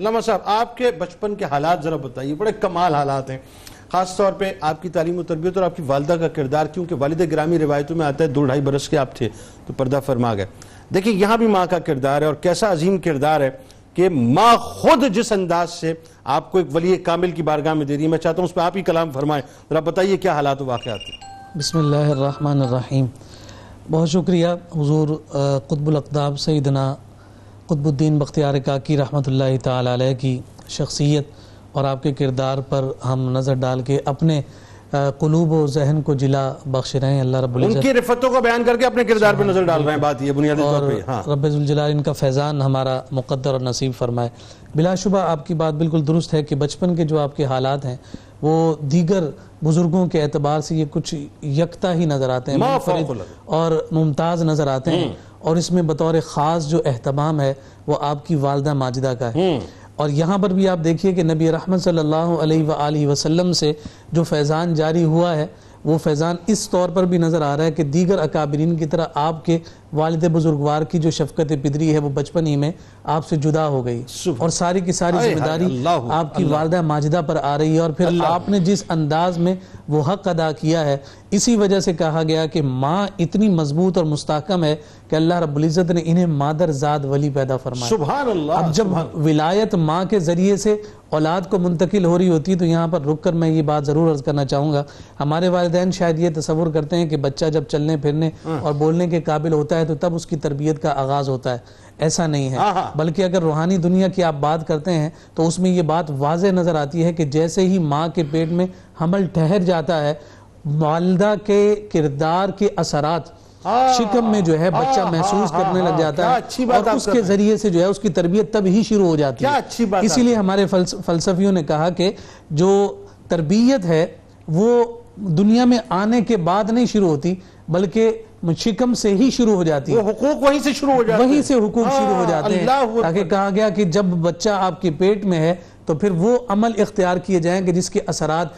علامہ صاحب، آپ کے بچپن کے حالات ذرا بتائیے، بڑے کمال حالات ہیں۔ خاص طور پہ آپ کی تعلیم و تربیت اور آپ کی والدہ کا کردار، کیونکہ والد گرامی روایتوں میں آتا ہے، دو ڈھائی برس کے آپ تھے، تو پردہ فرما گئے۔ دیکھیں یہاں بھی ماں کا کردار ہے اور کیسا عظیم کردار ہے کہ ماں خود جس انداز سے آپ کو ایک ولی کامل کی بارگاہ میں دے رہی ہے، میں چاہتا ہوں اس پہ آپ ہی کلام فرمائیں۔ ذرا بتائیے کیا حالات و واقعات ہیں۔ بسم اللہ الرحمن الرحیم۔ بہت شکریہ حضور قطب الاقداب سیدنا قطب الدین بختیار کاکی رحمۃ اللہ تعالی علیہ کی شخصیت اور آپ کے کردار پر ہم نظر ڈال کے اپنے قلوب و ذہن کو جلا بخش رہے ہیں۔ اللہ رب ان العزت کی رفتوں کو بیان کر کے اپنے کردار پہ نظر ڈال رہے ہیں۔ بات یہ بنیادی طور پہ ہاں۔ رب الجلال ان کا فیضان ہمارا مقدر اور نصیب فرمائے۔ بلا شبہ آپ کی بات بالکل درست ہے کہ بچپن کے جو آپ کے حالات ہیں وہ دیگر بزرگوں کے اعتبار سے یہ کچھ یکتا ہی نظر آتے ہیں۔ اور ممتاز نظر آتے ہیں۔ اور اس میں بطور خاص جو اہتمام ہے وہ آپ کی والدہ ماجدہ کا ہے۔ اور یہاں پر بھی آپ دیکھیے کہ نبی رحمت صلی اللہ علیہ وآلہ وسلم سے جو فیضان جاری ہوا ہے وہ فیضان اس طور پر بھی نظر آ رہا ہے کہ دیگر اکابرین کی طرح آپ کے والد بزرگوار کی جو شفقت پدری ہے وہ بچپن ہی میں آپ سے جدا ہو گئی۔ اور ساری کی ساری ذمہ داری آپ کی والدہ ماجدہ پر آ رہی ہے اور پھر آپ نے جس انداز میں وہ حق ادا کیا ہے۔ اسی وجہ سے کہا گیا کہ ماں اتنی مضبوط اور مستحکم ہے کہ اللہ رب العزت نے انہیں مادر زاد ولی پیدا فرمایا۔ سبحان اللہ اب جب ولایت ماں کے ذریعے سے اولاد کو منتقل ہو رہی ہوتی تو یہاں پر رک کر میں یہ بات ضرور عرض کرنا چاہوں گا۔ ہمارے والدین شاید یہ تصور کرتے ہیں کہ بچہ جب چلنے پھرنے اور بولنے کے قابل ہوتا ہے تو تب اس کی تربیت کا آغاز ہوتا ہے۔ ایسا نہیں ہے ہاں، ہاں۔ بلکہ اگر روحانی دنیا کی آپ بات کرتے ہیں تو اس میں یہ بات واضح نظر آتی ہے کہ جیسے ہی ماں کے پیٹ میں حمل ٹھہر جاتا ہے والدہ کے کردار کے اثرات شکم میں جو ہے بچہ محسوس کرنے لگ جاتا ہے اور اس کے۔ ذریعے سے جو ہے اس کی تربیت تب ہی شروع ہو جاتی ہے اسی لیے ہمارے فلس- فلسفیوں نے کہا کہ جو تربیت ہے وہ دنیا میں آنے کے بعد نہیں شروع ہوتی بلکہ شکم سے ہی شروع ہو جاتی ہے۔ وہ حقوق وہیں سے شروع ہو جاتے ہیں۔ وہیں سے حقوق شروع ہو جاتے ہیں۔ تاکہ کہا گیا کہ جب بچہ آپ کے پیٹ میں ہے تو پھر وہ عمل اختیار کیے جائیں کہ جس کے اثرات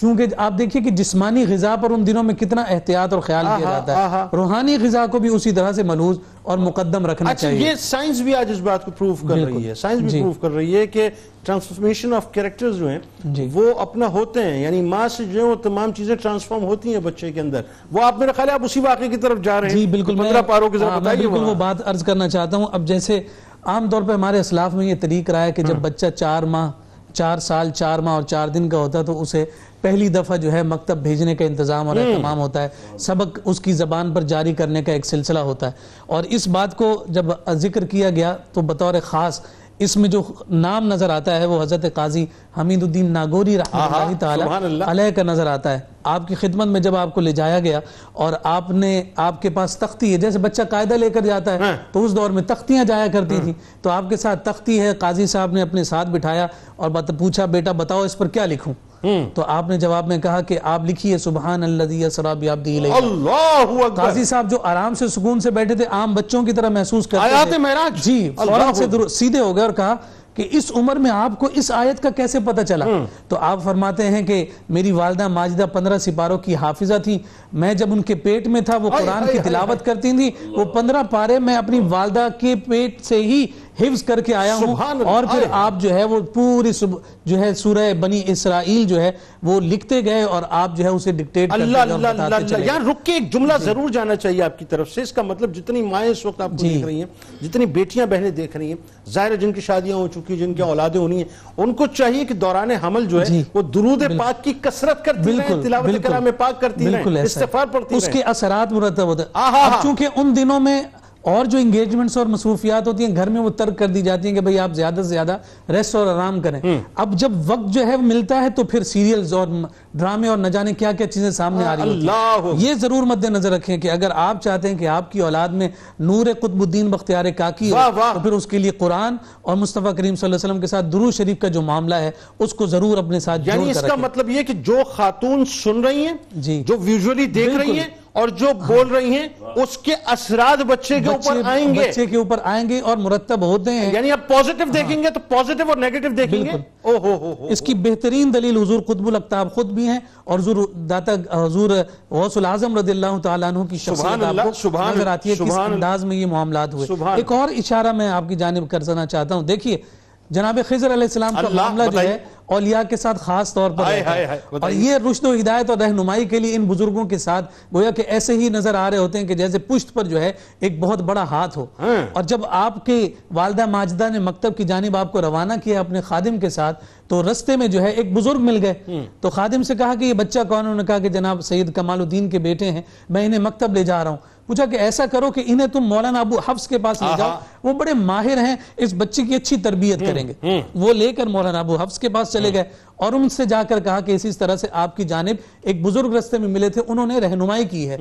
چونکہ آپ دیکھیے کہ جسمانی غذا پر ان دنوں میں کتنا احتیاط اور خیال کیا جاتا۔ ہے۔ روحانی غذا کو بھی اسی طرح سے ملحوظ اور مقدم رکھنا اچھا چاہیے۔ یہ سائنس بھی آج اس بات کو پروف کر رہی ہے۔ سائنس بھی جی۔ پروف کر رہی ہے کہ ٹرانسفارمیشن آف کریکٹرز جو ہیں جی۔ وہ اپنا ہوتے ہیں۔ یعنی ماں سے جو ہیں وہ تمام چیزیں ٹرانسفارم ہوتی ہیں بچے کے اندر۔ وہ آپ میرا خیال ہے آپ اسی واقعے کی طرف جا رہے ہیں۔ جی بالکل۔ پندرہ پاروں کے ذرا ہاں، بتائیے بالکل وہ بات عرض کرنا چاہتا ہوں۔ اب جیسے عام طور پہ ہمارے اسلاف میں یہ طریق رہا ہے کہ جب بچہ چار ماہ چار سال چار ماہ اور چار دن کا ہوتا ہے تو اسے پہلی دفعہ جو ہے مکتب بھیجنے کا انتظام اور اہتمام ہوتا ہے۔ سبق اس کی زبان پر جاری کرنے کا ایک سلسلہ ہوتا ہے۔ اور اس بات کو جب ذکر کیا گیا تو بطور خاص اس میں جو نام نظر آتا ہے وہ حضرت قاضی حمید الدین ناگوری آہا، اللہ تعالی۔ علیہ کا نظر آتا ہے۔ آپ کی خدمت میں جب آپ کو لے جایا گیا اور آپ نے آپ کے پاس تختی ہے جیسے بچہ قاعدہ لے کر جاتا ہے ہاں۔ تو اس دور میں تختیاں جایا کرتی تھیں۔ تو آپ کے ساتھ تختی ہے قاضی صاحب نے اپنے ساتھ بٹھایا اور پوچھا بیٹا بتاؤ اس پر کیا لکھوں؟ تو آپ نے جواب میں کہا کہ آپ لکھیے سبحان اللہ سراب اللہ قاضی صاحب جو آرام سے سکون سے بیٹھے تھے عام بچوں کی طرح محسوس کرتے معراج۔ جی فوراً سے سیدھے ہو گئے اور کہا کہ اس عمر میں آپ کو اس آیت کا کیسے پتہ چلا؟ تو آپ فرماتے ہیں کہ میری والدہ ماجدہ پندرہ سپاروں کی حافظہ تھی۔ میں جب ان کے پیٹ میں تھا وہ قرآن کی تلاوت کرتی تھی وہ پندرہ پارے میں اپنی والدہ کے پیٹ سے ہی حفظ کر کے آیا ہوں اور پھر۔ آپ جو ہے وہ پوری جو ہے سورہ بنی اسرائیل جو ہے وہ لکھتے گئے اور آپ جو ہے اسے ڈکٹیٹ اللہ اللہ اللہ یہاں رک کے ایک جملہ ضرور جانا چاہیے آپ کی طرف سے۔ اس کا مطلب جتنی مائیں اس وقت آپ کو جی۔ دیکھ رہی ہیں جتنی بیٹیاں بہنیں دیکھ رہی ہیں ظاہر ہے جن کی شادیاں ہو چکی جن کی اولادیں ہونی ہیں ان کو چاہیے کہ دوران حمل جو ہے جی۔ وہ درود پاک کی کثرت کرتی رہیں تلاوت کلام پاک کرتی رہیں۔ استغفار پڑھتی اس رہیں۔ کے اثرات مرتب ہوتے ہیں۔ چونکہ ان دنوں میں اور جو انگیجمنٹس اور مصروفیات ہوتی ہیں گھر میں وہ ترک کر دی جاتی ہیں کہ بھئی آپ زیادہ سے زیادہ ریسٹ اور آرام کریں۔ اب جب وقت جو ہے وہ ملتا ہے تو پھر سیریلز اور ڈرامے اور نہ جانے کیا کیا چیزیں سامنے آ رہی ہیں۔ یہ ضرور مد نظر رکھیں کہ اگر آپ چاہتے ہیں کہ آپ کی اولاد میں نور قطب الدین بختیار کاکی ہو تو پھر اس کے لیے قرآن اور مصطفیٰ کریم صلی اللہ علیہ وسلم کے ساتھ درود شریف کا جو معاملہ ہے اس کو ضرور اپنے ساتھ یعنی اس کا مطلب یہ کہ جو خاتون سن رہی ہیں جی۔ جو ویژولی دیکھ رہی۔ ہیں اور جو بول رہی ہیں اس کے اثرات بچے کے اوپر آئیں گے۔ بچے کے اوپر آئیں گے اور مرتب ہوتے ہیں۔ یعنی آپ پوزیٹیو دیکھیں گے تو پوزیٹیو اور نیگیٹو دیکھیں گے؟ بالکل۔ او ہو ہو ہو اس کی بہترین دلیل حضور قطب الاقتاب خود بھی ہیں اور حضور داتا حضور غوث العظم رضی اللہ تعالیٰ عنہ کی شخصیت آپ کو نظر آتی ہے کس انداز میں یہ معاملات ہوئے۔ ایک اور اشارہ میں آپ کی جانب کرنا چاہتا ہوں۔ دیکھیے جناب خضر علیہ السلام کا معاملہ جو۔ ہے اولیاء کے ساتھ خاص طور پر ہائے ہے ہائے، اور۔ یہ رشد و ہدایت اور رہنمائی کے لیے ان بزرگوں کے ساتھ گویا کہ ایسے ہی نظر آ رہے ہوتے ہیں کہ جیسے پشت پر جو ہے ایک بہت بڑا ہاتھ ہو ہاں۔ اور جب آپ کے والدہ ماجدہ نے مکتب کی جانب آپ کو روانہ کیا اپنے خادم کے ساتھ تو رستے میں جو ہے ایک بزرگ مل گئے تو خادم سے کہا کہ یہ بچہ کون انہوں نے کہا کہ جناب سید کمال الدین کے بیٹے ہیں میں انہیں مکتب لے جا رہا ہوں پوچھا کہ ایسا کرو کہ انہیں تم مولانا ابو حفظ کے پاس لے جاؤ۔ وہ بڑے ماہر ہیں اس بچے کی اچھی تربیت کریں گے۔ وہ لے کر مولانا ابو حفظ کے پاس چلے گئے اور ان سے جا کر کہا کہ اسی طرح سے آپ کی جانب ایک بزرگ رستے میں ملے تھے انہوں نے رہنمائی کی ہے۔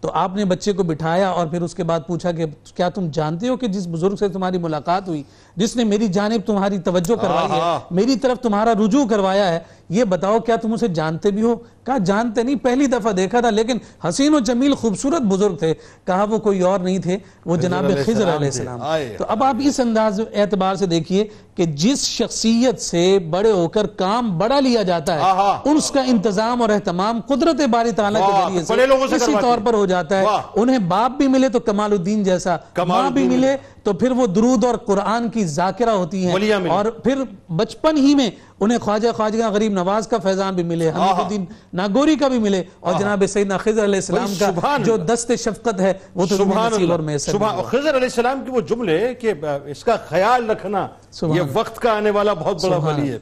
تو آپ نے بچے کو بٹھایا اور پھر اس کے بعد پوچھا کہ کیا تم جانتے ہو کہ جس بزرگ سے تمہاری ملاقات ہوئی جس نے میری جانب تمہاری توجہ کروائی ہے میری طرف تمہارا رجوع کروایا ہے یہ بتاؤ کیا تم اسے جانتے بھی ہو کہا جانتے نہیں پہلی دفعہ دیکھا تھا لیکن حسین و جمیل خوبصورت بزرگ تھے کہا وہ کوئی اور نہیں تھے وہ جناب خضر علیہ۔ السلام۔ تو اب آپ اس انداز اعتبار سے دیکھیے کہ جس شخصیت سے بڑے ہو کر کام بڑا لیا جاتا ہے۔ اس کا انتظام اور اہتمام قدرت باری تعالیٰ کے ذریعے سے اسی طور۔ پر ہو جاتا ہے۔ انہیں باپ بھی ملے تو کمال الدین جیسا ماں بھی ملے تو پھر وہ درود اور قرآن کی ذاکرہ ہوتی ہیں۔ اور پھر بچپن ہی میں انہیں خواجہ خواجہ غریب نواز کا فیضان بھی ملے الدین ناگوری کا بھی ملے اور جناب سیدنا خضر علیہ السلام کا جو۔ دست شفقت ہے وہ تو سبحان اور اللہ۔ نہیں ہوا۔ خضر علیہ السلام کی وہ جملے کہ اس کا خیال رکھنا یہ وقت کا آنے والا بہت بڑا ولی ہے۔